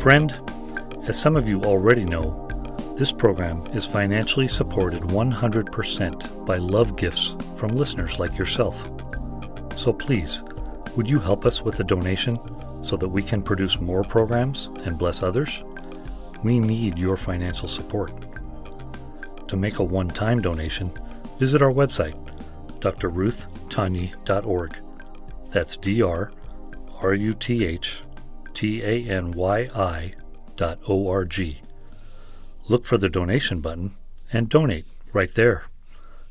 Friend, as some of you already know, this program is financially supported 100% by love gifts from listeners like yourself. So please, would you help us with a donation so that we can produce more programs and bless others? We need your financial support. To make a one time donation, visit our website, drruthtanyi.org. That's D R R U T H T A N Y I dot O R G. Look for the donation button and donate right there.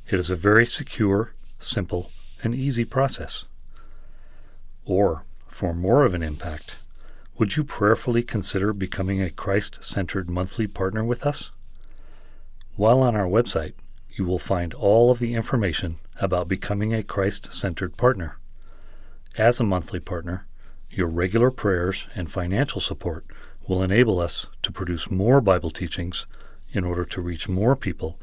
It is a very secure, simple, and easy process. Or, for more of an impact, would you prayerfully consider becoming a Christ centered monthly partner with us? While on our website, you will find all of the information about becoming a Christ centered partner. As a monthly partner, your regular prayers and financial support will enable us to produce more Bible teachings in order to reach more people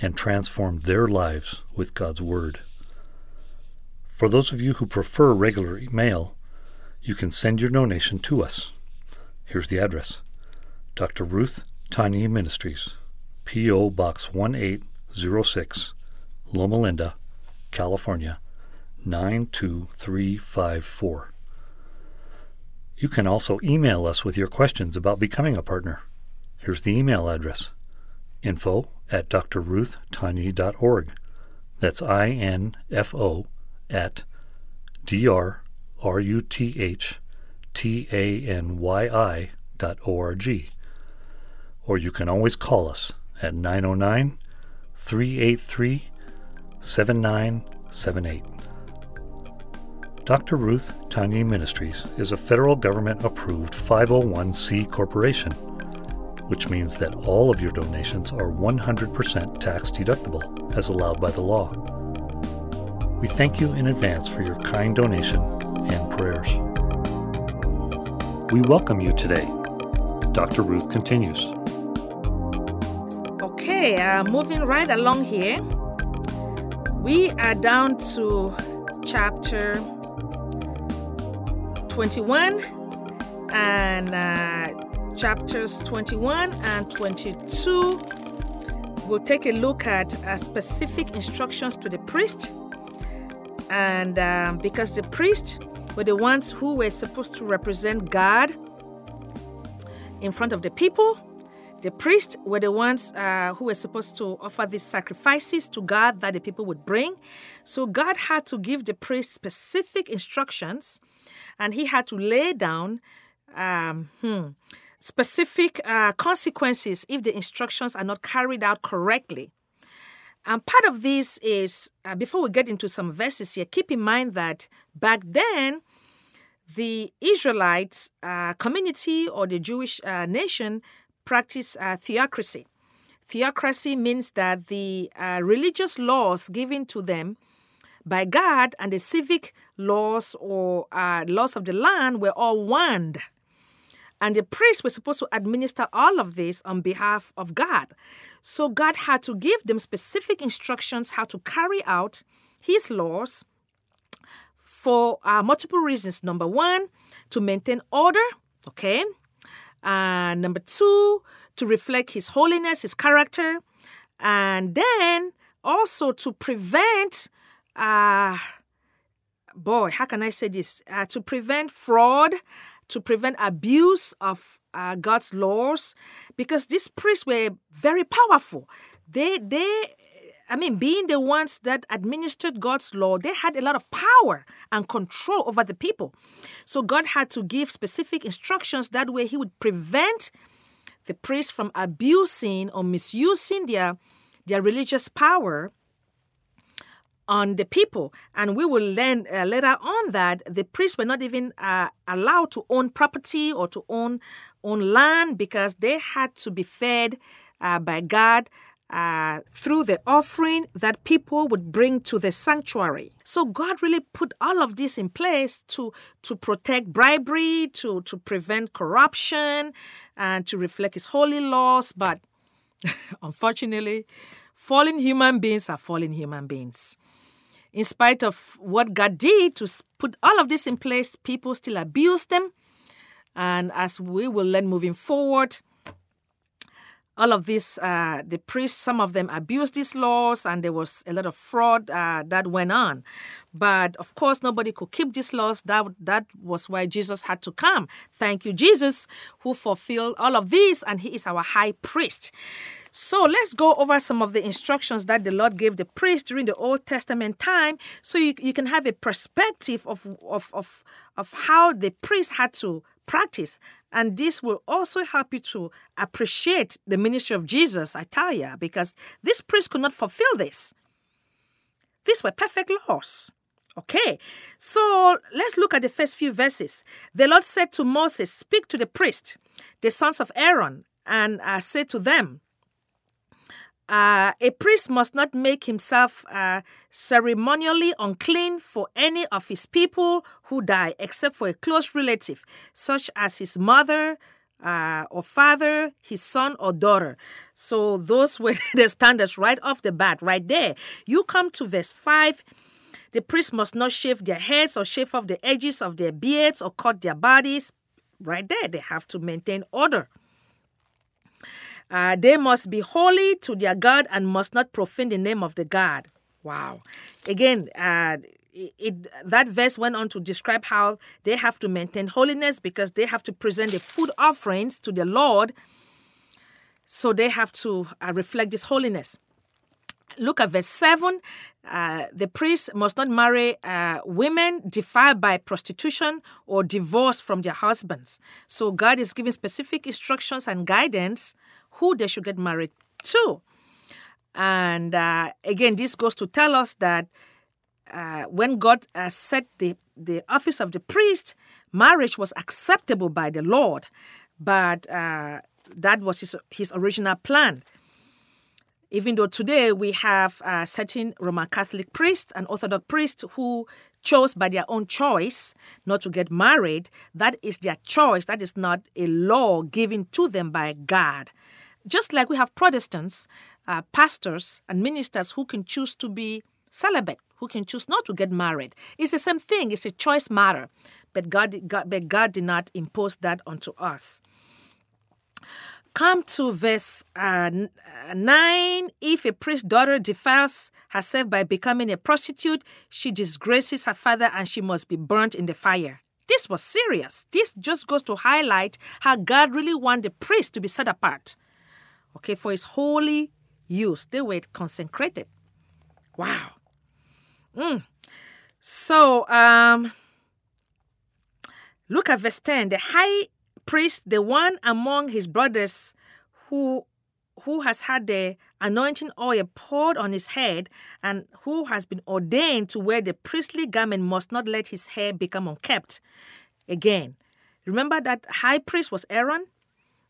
and transform their lives with God's Word. For those of you who prefer regular mail, you can send your donation to us. Here's the address Dr. Ruth Tanyi Ministries, P.O. Box 1806, Loma Linda, California 92354. You can also email us with your questions about becoming a partner. Here's the email address info at drruthtanyi.org. That's I N F O at D R R U T H T A N Y I dot O R G. Or you can always call us at 909 383 7978. Dr. Ruth Tanyi Ministries is a federal government approved 501c corporation, which means that all of your donations are 100% tax deductible as allowed by the law. We thank you in advance for your kind donation and prayers. We welcome you today. Dr. Ruth continues. Okay, uh, moving right along here, we are down to chapter 21 and uh, chapters 21 and 22 we'll take a look at uh, specific instructions to the priest. And um, because the priests were the ones who were supposed to represent god in front of the people the priests were the ones uh, who were supposed to offer these sacrifices to God that the people would bring. So God had to give the priests specific instructions, and He had to lay down um, hmm, specific uh, consequences if the instructions are not carried out correctly. And part of this is, uh, before we get into some verses here, keep in mind that back then, the Israelites uh, community or the Jewish uh, nation practice uh, theocracy. Theocracy means that the uh, religious laws given to them by God and the civic laws or uh, laws of the land were all one. And the priests were supposed to administer all of this on behalf of God. So God had to give them specific instructions how to carry out his laws for uh, multiple reasons. Number one, to maintain order, okay? And number two, to reflect his holiness, his character. And then also to prevent, uh, boy, how can I say this? Uh, to prevent fraud, to prevent abuse of uh, God's laws, because these priests were very powerful. They, they, I mean, being the ones that administered God's law, they had a lot of power and control over the people. So God had to give specific instructions. That way, He would prevent the priests from abusing or misusing their, their religious power on the people. And we will learn uh, later on that the priests were not even uh, allowed to own property or to own, own land because they had to be fed uh, by God uh, through the offering that people would bring to the sanctuary. So God really put all of this in place to to protect bribery, to to prevent corruption, and to reflect His holy laws. But unfortunately, fallen human beings are fallen human beings. In spite of what God did to put all of this in place, people still abuse them. And as we will learn moving forward, all of this, uh, the priests, some of them abused these laws, and there was a lot of fraud uh, that went on. But of course, nobody could keep these laws. That that was why Jesus had to come. Thank you, Jesus, who fulfilled all of these, and He is our high priest. So let's go over some of the instructions that the Lord gave the priest during the Old Testament time so you, you can have a perspective of, of, of, of how the priest had to practice. And this will also help you to appreciate the ministry of Jesus, I tell you, because this priest could not fulfill this. These were perfect laws. Okay, so let's look at the first few verses. The Lord said to Moses, Speak to the priest, the sons of Aaron, and uh, say to them, uh, a priest must not make himself uh, ceremonially unclean for any of his people who die, except for a close relative, such as his mother uh, or father, his son or daughter. So those were the standards right off the bat, right there. You come to verse 5. The priest must not shave their heads or shave off the edges of their beards or cut their bodies. Right there, they have to maintain order. Uh, they must be holy to their God and must not profane the name of the God. Wow. Again, uh, it, it, that verse went on to describe how they have to maintain holiness because they have to present the food offerings to the Lord. So they have to uh, reflect this holiness. Look at verse 7. Uh, the priest must not marry uh, women defiled by prostitution or divorced from their husbands. So God is giving specific instructions and guidance who they should get married to. And uh, again, this goes to tell us that uh, when God uh, set the, the office of the priest, marriage was acceptable by the Lord. But uh, that was his, his original plan. Even though today we have uh, certain Roman Catholic priests and Orthodox priests who chose by their own choice not to get married, that is their choice. That is not a law given to them by God. Just like we have Protestants, uh, pastors, and ministers who can choose to be celibate, who can choose not to get married. It's the same thing, it's a choice matter. But God, God, but God did not impose that onto us. Come to verse uh, uh 9. If a priest's daughter defiles herself by becoming a prostitute, she disgraces her father and she must be burnt in the fire. This was serious. This just goes to highlight how God really wanted the priest to be set apart okay, for his holy use. They were consecrated. Wow. Mm. So, um, look at verse 10. The high priest, the one among his brothers who who has had the anointing oil poured on his head and who has been ordained to wear the priestly garment must not let his hair become unkept. Again, remember that high priest was Aaron?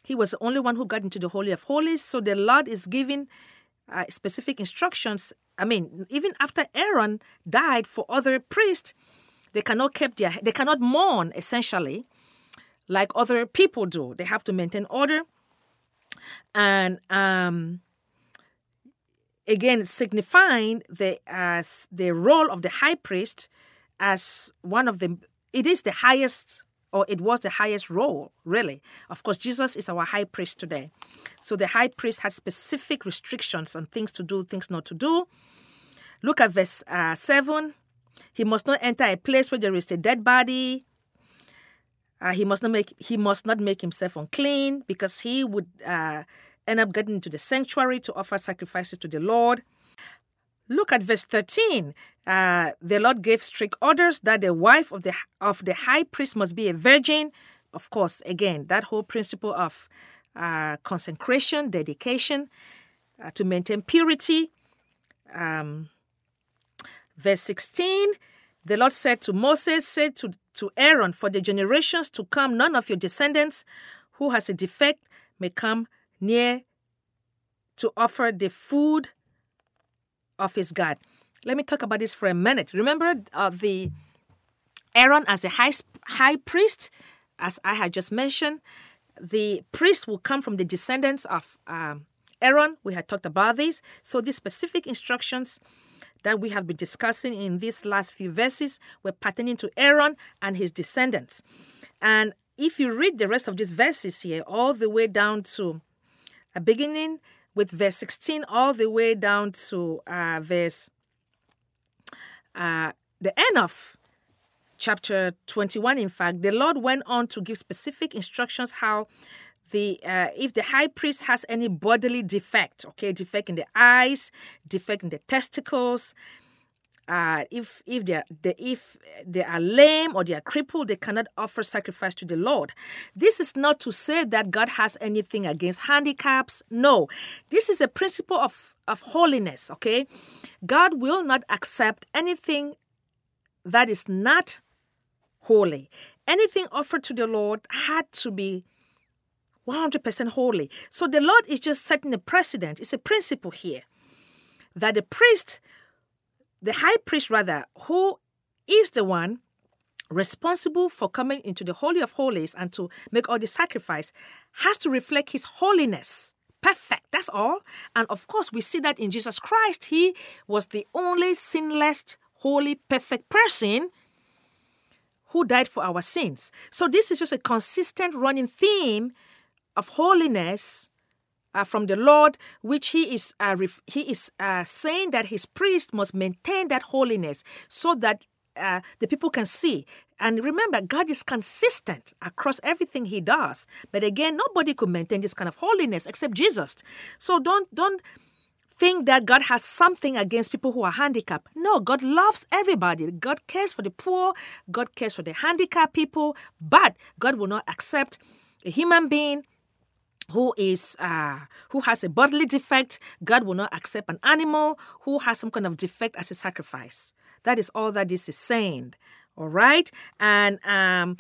He was the only one who got into the Holy of Holies. So the Lord is giving uh, specific instructions. I mean, even after Aaron died for other priests, they cannot keep their they cannot mourn essentially like other people do. They have to maintain order. And um, again, signifying the as the role of the high priest as one of the it is the highest or it was the highest role, really. Of course, Jesus is our high priest today. So the high priest had specific restrictions on things to do, things not to do. Look at verse uh, 7. He must not enter a place where there is a dead body. Uh, he must not make he must not make himself unclean because he would uh, end up getting into the sanctuary to offer sacrifices to the Lord. Look at verse 13. Uh, the Lord gave strict orders that the wife of the of the high priest must be a virgin. Of course, again, that whole principle of uh, consecration, dedication, uh, to maintain purity. Um, verse 16, the Lord said to Moses, said to, to Aaron, For the generations to come, none of your descendants who has a defect may come near to offer the food of his God. Let me talk about this for a minute. Remember uh, the Aaron as the high, high priest, as I had just mentioned, the priest will come from the descendants of um, Aaron. We had talked about this. So these specific instructions that we have been discussing in these last few verses were pertaining to Aaron and his descendants. And if you read the rest of these verses here, all the way down to a beginning with verse 16, all the way down to uh, verse uh, the end of chapter 21, in fact, the Lord went on to give specific instructions how the uh, if the high priest has any bodily defect, okay, defect in the eyes, defect in the testicles, uh, if if they are they, if they are lame or they are crippled, they cannot offer sacrifice to the Lord. This is not to say that God has anything against handicaps. No, this is a principle of of holiness. Okay, God will not accept anything that is not holy. Anything offered to the Lord had to be 100% holy. So the Lord is just setting a precedent. It's a principle here that the priest the high priest, rather, who is the one responsible for coming into the Holy of Holies and to make all the sacrifice, has to reflect his holiness. Perfect, that's all. And of course, we see that in Jesus Christ. He was the only sinless, holy, perfect person who died for our sins. So, this is just a consistent running theme of holiness uh, from the Lord, which he is uh, ref- he is uh, saying that his priest must maintain that holiness so that uh, the people can see. And remember, God is consistent across everything He does. But again, nobody could maintain this kind of holiness except Jesus. So don't don't think that God has something against people who are handicapped. No, God loves everybody. God cares for the poor. God cares for the handicapped people. But God will not accept a human being who is uh, who has a bodily defect, God will not accept an animal who has some kind of defect as a sacrifice. That is all that this is saying. All right, and um,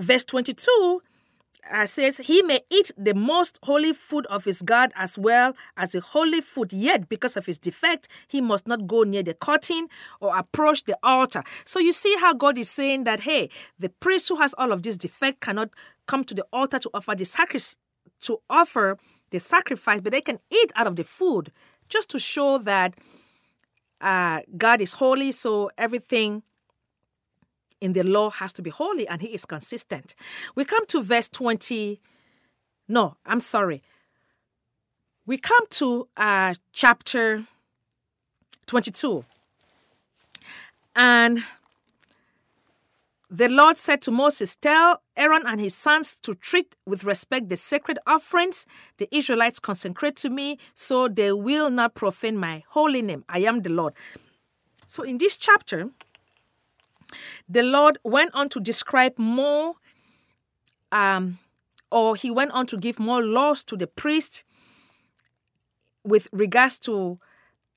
verse twenty-two uh, says, He may eat the most holy food of his God as well as a holy food, yet because of his defect, he must not go near the curtain or approach the altar. So you see how God is saying that, hey, the priest who has all of this defect cannot come to the altar to offer the sacrifice to offer the sacrifice, but they can eat out of the food just to show that uh, God is holy, so everything in the law has to be holy and he is consistent. We come to verse 20. No, I'm sorry. We come to uh, chapter 22. And the Lord said to Moses, Tell Aaron and his sons to treat with respect the sacred offerings the Israelites consecrate to me, so they will not profane my holy name. I am the Lord. So, in this chapter, the Lord went on to describe more, um, or he went on to give more laws to the priest with regards to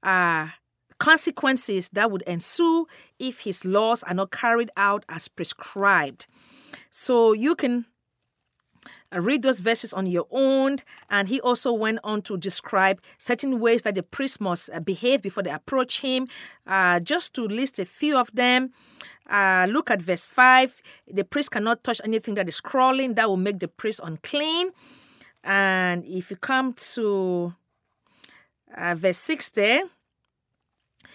uh, consequences that would ensue if his laws are not carried out as prescribed. So you can uh, read those verses on your own. And he also went on to describe certain ways that the priest must uh, behave before they approach him. Uh, just to list a few of them, uh, look at verse 5. The priest cannot touch anything that is crawling, that will make the priest unclean. And if you come to uh, verse 6 there,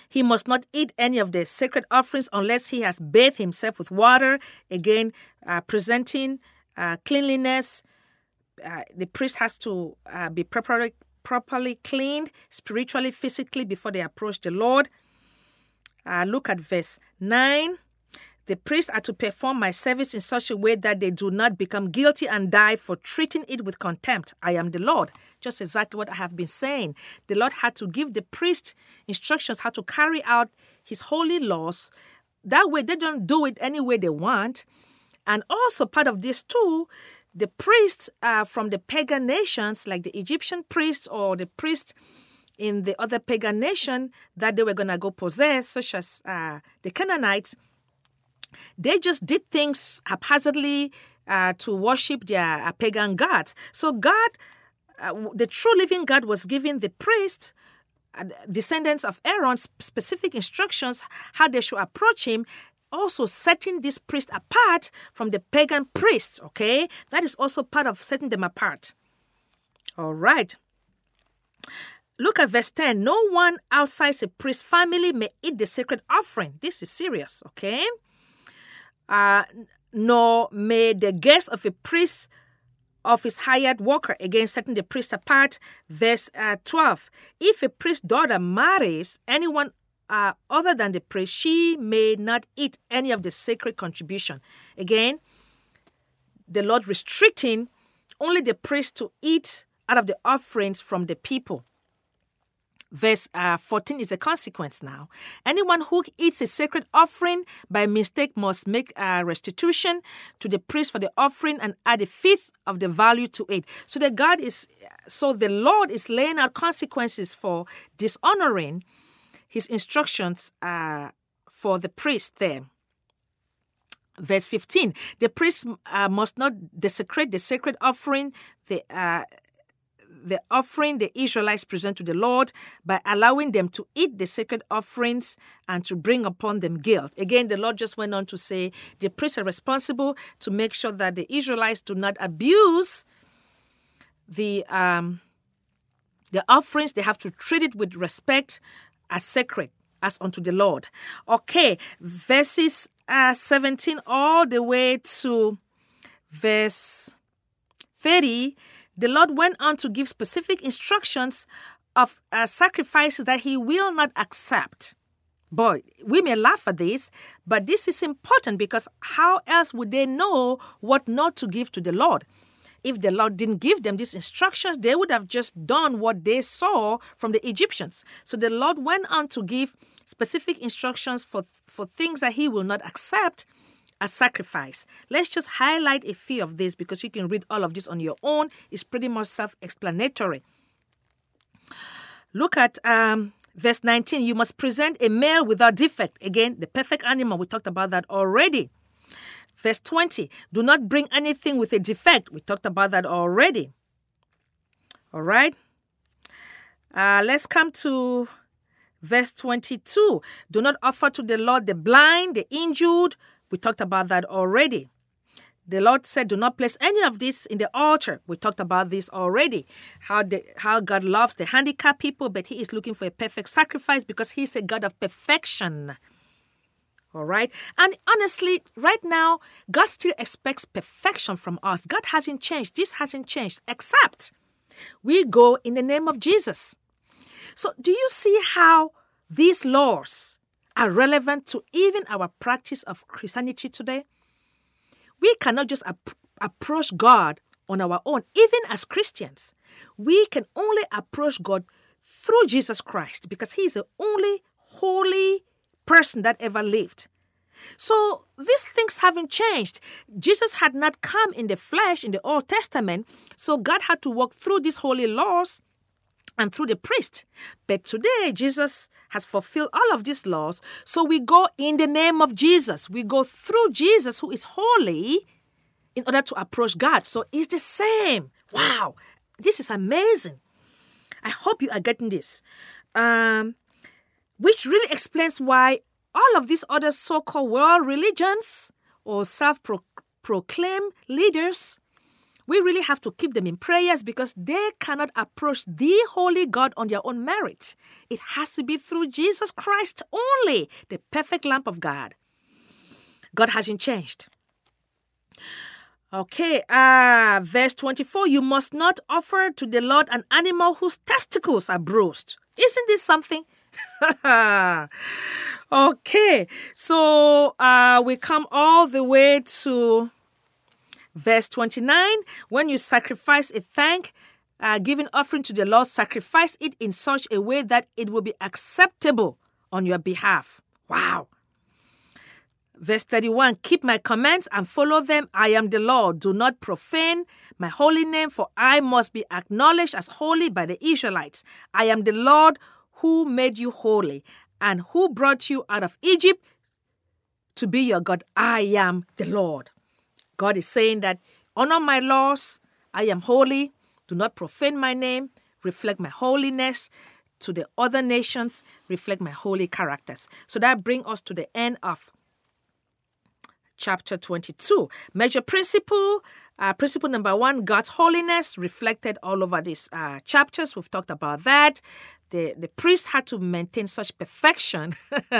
he must not eat any of the sacred offerings unless he has bathed himself with water, again, uh, presenting uh, cleanliness. Uh, the priest has to uh, be properly, properly cleaned spiritually, physically before they approach the Lord. Uh, look at verse 9. The priests are to perform my service in such a way that they do not become guilty and die for treating it with contempt. I am the Lord. Just exactly what I have been saying. The Lord had to give the priest instructions how to carry out his holy laws. That way, they don't do it any way they want. And also, part of this too, the priests uh, from the pagan nations, like the Egyptian priests or the priests in the other pagan nation that they were going to go possess, such as uh, the Canaanites, they just did things haphazardly uh, to worship their uh, pagan gods. So God, uh, the true living God, was giving the priest, uh, descendants of Aaron, specific instructions how they should approach him. Also, setting this priest apart from the pagan priests, okay? That is also part of setting them apart. All right. Look at verse 10. No one outside a priest's family may eat the sacred offering. This is serious, okay? Uh, nor may the guest of a priest of his hired worker, again setting the priest apart. Verse uh, 12 If a priest's daughter marries anyone uh, other than the priest, she may not eat any of the sacred contribution. Again, the Lord restricting only the priest to eat out of the offerings from the people. Verse uh, 14 is a consequence now. Anyone who eats a sacred offering by mistake must make a restitution to the priest for the offering and add a fifth of the value to it. So the God is so the Lord is laying out consequences for dishonoring his instructions uh, for the priest there. Verse 15 The priest uh, must not desecrate the sacred offering, the, uh, the offering the Israelites present to the Lord by allowing them to eat the sacred offerings and to bring upon them guilt. Again, the Lord just went on to say the priests are responsible to make sure that the Israelites do not abuse the um, the offerings. They have to treat it with respect as sacred as unto the Lord. Okay, verses uh, 17 all the way to verse 30 the Lord went on to give specific instructions of uh, sacrifices that He will not accept. Boy, we may laugh at this, but this is important because how else would they know what not to give to the Lord? If the Lord didn't give them these instructions, they would have just done what they saw from the Egyptians. So the Lord went on to give specific instructions for, for things that He will not accept a sacrifice. Let's just highlight a few of these because you can read all of this on your own. It's pretty much self explanatory. Look at um, verse 19. You must present a male without defect. Again, the perfect animal. We talked about that already. Verse 20. Do not bring anything with a defect. We talked about that already. All right. Uh, let's come to verse 22. Do not offer to the Lord the blind, the injured, we talked about that already. The Lord said, Do not place any of this in the altar. We talked about this already. How, the, how God loves the handicapped people, but He is looking for a perfect sacrifice because He's a God of perfection. All right. And honestly, right now, God still expects perfection from us. God hasn't changed. This hasn't changed, except we go in the name of Jesus. So, do you see how these laws are relevant to even our practice of Christianity today. We cannot just ap- approach God on our own, even as Christians. We can only approach God through Jesus Christ because He is the only holy person that ever lived. So these things haven't changed. Jesus had not come in the flesh in the Old Testament, so God had to walk through these holy laws and through the priest. But today, Jesus has fulfilled all of these laws. So we go in the name of Jesus. We go through Jesus, who is holy, in order to approach God. So it's the same. Wow, this is amazing. I hope you are getting this. Um, which really explains why all of these other so called world religions or self proclaimed leaders we really have to keep them in prayers because they cannot approach the holy God on their own merit. It has to be through Jesus Christ only, the perfect lamp of God. God hasn't changed. Okay, uh, verse 24 You must not offer to the Lord an animal whose testicles are bruised. Isn't this something? okay, so uh, we come all the way to Verse 29 When you sacrifice a thank, uh, giving offering to the Lord, sacrifice it in such a way that it will be acceptable on your behalf. Wow. Verse 31 Keep my commands and follow them. I am the Lord. Do not profane my holy name, for I must be acknowledged as holy by the Israelites. I am the Lord who made you holy and who brought you out of Egypt to be your God. I am the Lord. God is saying that honor my laws, I am holy, do not profane my name, reflect my holiness to the other nations, reflect my holy characters. So that brings us to the end of chapter 22. Major principle, uh, principle number one, God's holiness reflected all over these uh, chapters. We've talked about that. The, the priest had to maintain such perfection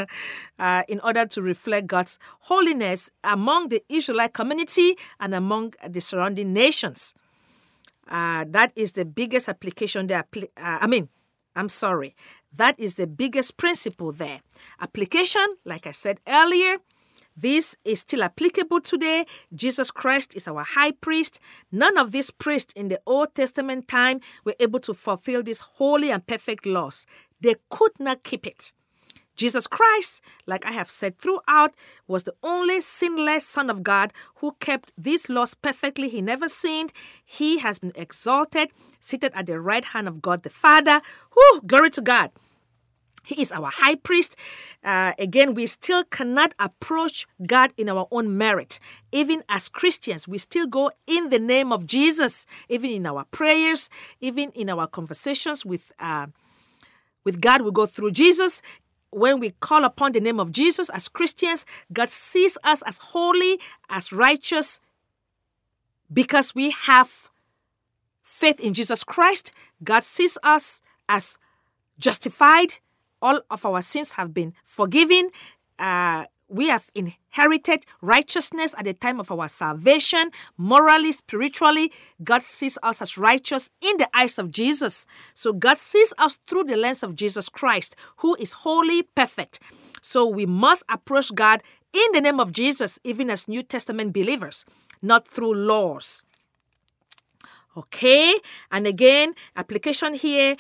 uh, in order to reflect God's holiness among the Israelite community and among the surrounding nations. Uh, that is the biggest application there. Uh, I mean, I'm sorry. That is the biggest principle there. Application, like I said earlier, this is still applicable today. Jesus Christ is our high priest. None of these priests in the Old Testament time were able to fulfill these holy and perfect laws. They could not keep it. Jesus Christ, like I have said throughout, was the only sinless Son of God who kept these laws perfectly. He never sinned. He has been exalted, seated at the right hand of God the Father. Whew, glory to God. He is our high priest. Uh, again, we still cannot approach God in our own merit. Even as Christians, we still go in the name of Jesus, even in our prayers, even in our conversations with. Uh, with God, we go through Jesus when we call upon the name of Jesus as Christians, God sees us as holy, as righteous, because we have faith in Jesus Christ. God sees us as justified. All of our sins have been forgiven. Uh, we have inherited righteousness at the time of our salvation, morally, spiritually. God sees us as righteous in the eyes of Jesus. So God sees us through the lens of Jesus Christ, who is holy, perfect. So we must approach God in the name of Jesus, even as New Testament believers, not through laws. Okay, and again, application here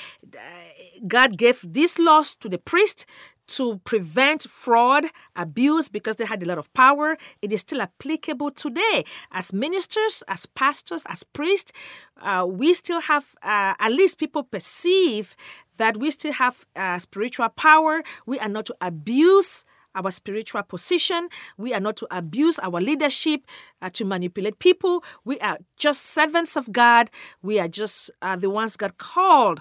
God gave these laws to the priest to prevent fraud, abuse, because they had a lot of power. It is still applicable today. As ministers, as pastors, as priests, uh, we still have, uh, at least people perceive that we still have uh, spiritual power. We are not to abuse our spiritual position. We are not to abuse our leadership uh, to manipulate people. We are just servants of God. We are just uh, the ones God called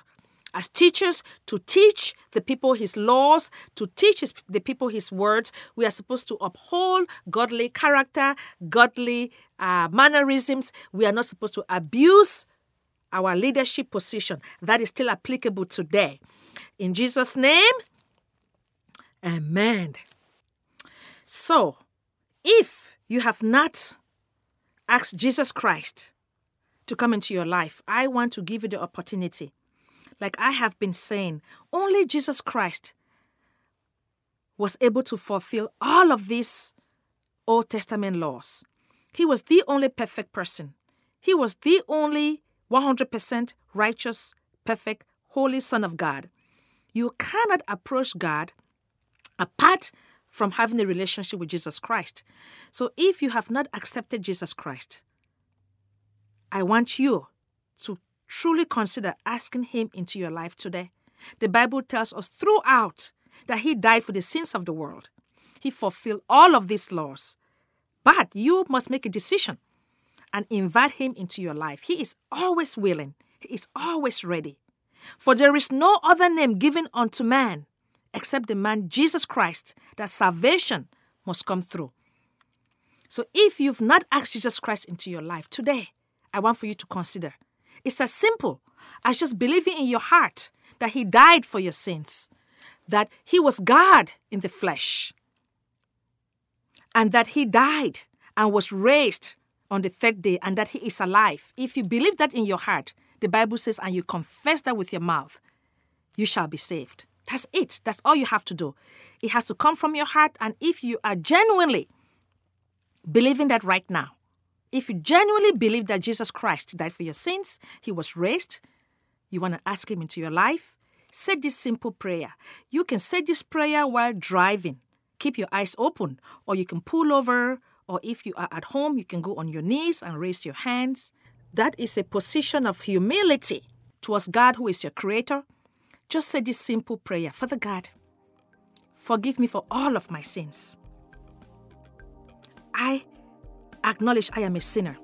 as teachers to teach the people his laws, to teach his, the people his words. We are supposed to uphold godly character, godly uh, mannerisms. We are not supposed to abuse our leadership position. That is still applicable today. In Jesus' name, amen. So, if you have not asked Jesus Christ to come into your life, I want to give you the opportunity like I have been saying, only Jesus Christ was able to fulfill all of these Old Testament laws. He was the only perfect person. He was the only 100% righteous, perfect, holy Son of God. You cannot approach God apart from having a relationship with Jesus Christ. So if you have not accepted Jesus Christ, I want you to truly consider asking Him into your life today. The Bible tells us throughout that He died for the sins of the world. He fulfilled all of these laws. But you must make a decision and invite Him into your life. He is always willing, He is always ready. For there is no other name given unto man except the man Jesus Christ that salvation must come through. So if you've not asked Jesus Christ into your life today, I want for you to consider it's as simple as just believing in your heart that He died for your sins, that He was God in the flesh, and that He died and was raised on the third day, and that He is alive. If you believe that in your heart, the Bible says, and you confess that with your mouth, you shall be saved. That's it. That's all you have to do. It has to come from your heart. And if you are genuinely believing that right now, if you genuinely believe that Jesus Christ died for your sins, he was raised, you want to ask him into your life, say this simple prayer. You can say this prayer while driving. Keep your eyes open, or you can pull over, or if you are at home, you can go on your knees and raise your hands. That is a position of humility towards God, who is your creator. Just say this simple prayer Father God, forgive me for all of my sins. I acknowledge I am a sinner.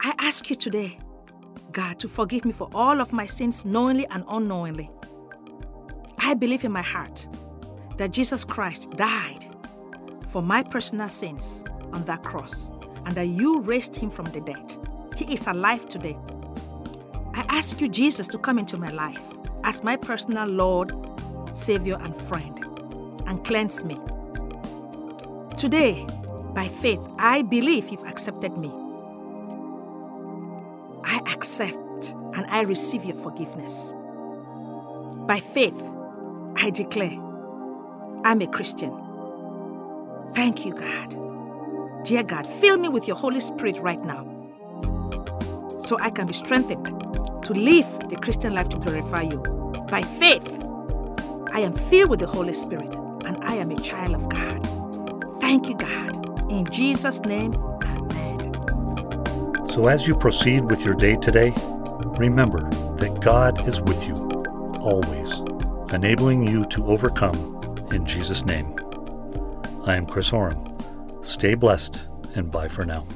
I ask you today, God, to forgive me for all of my sins, knowingly and unknowingly. I believe in my heart that Jesus Christ died for my personal sins on that cross and that you raised him from the dead. He is alive today. I ask you, Jesus, to come into my life as my personal Lord, Savior, and friend and cleanse me. Today, by faith, I believe you've accepted me. I accept and I receive your forgiveness. By faith, I declare I'm a Christian. Thank you, God. Dear God, fill me with your Holy Spirit right now so I can be strengthened to live the Christian life to glorify you. By faith, I am filled with the Holy Spirit and I am a child of God. Thank you, God. In Jesus' name, amen. So as you proceed with your day today, remember that God is with you always, enabling you to overcome in Jesus' name. I am Chris Oram. Stay blessed and bye for now.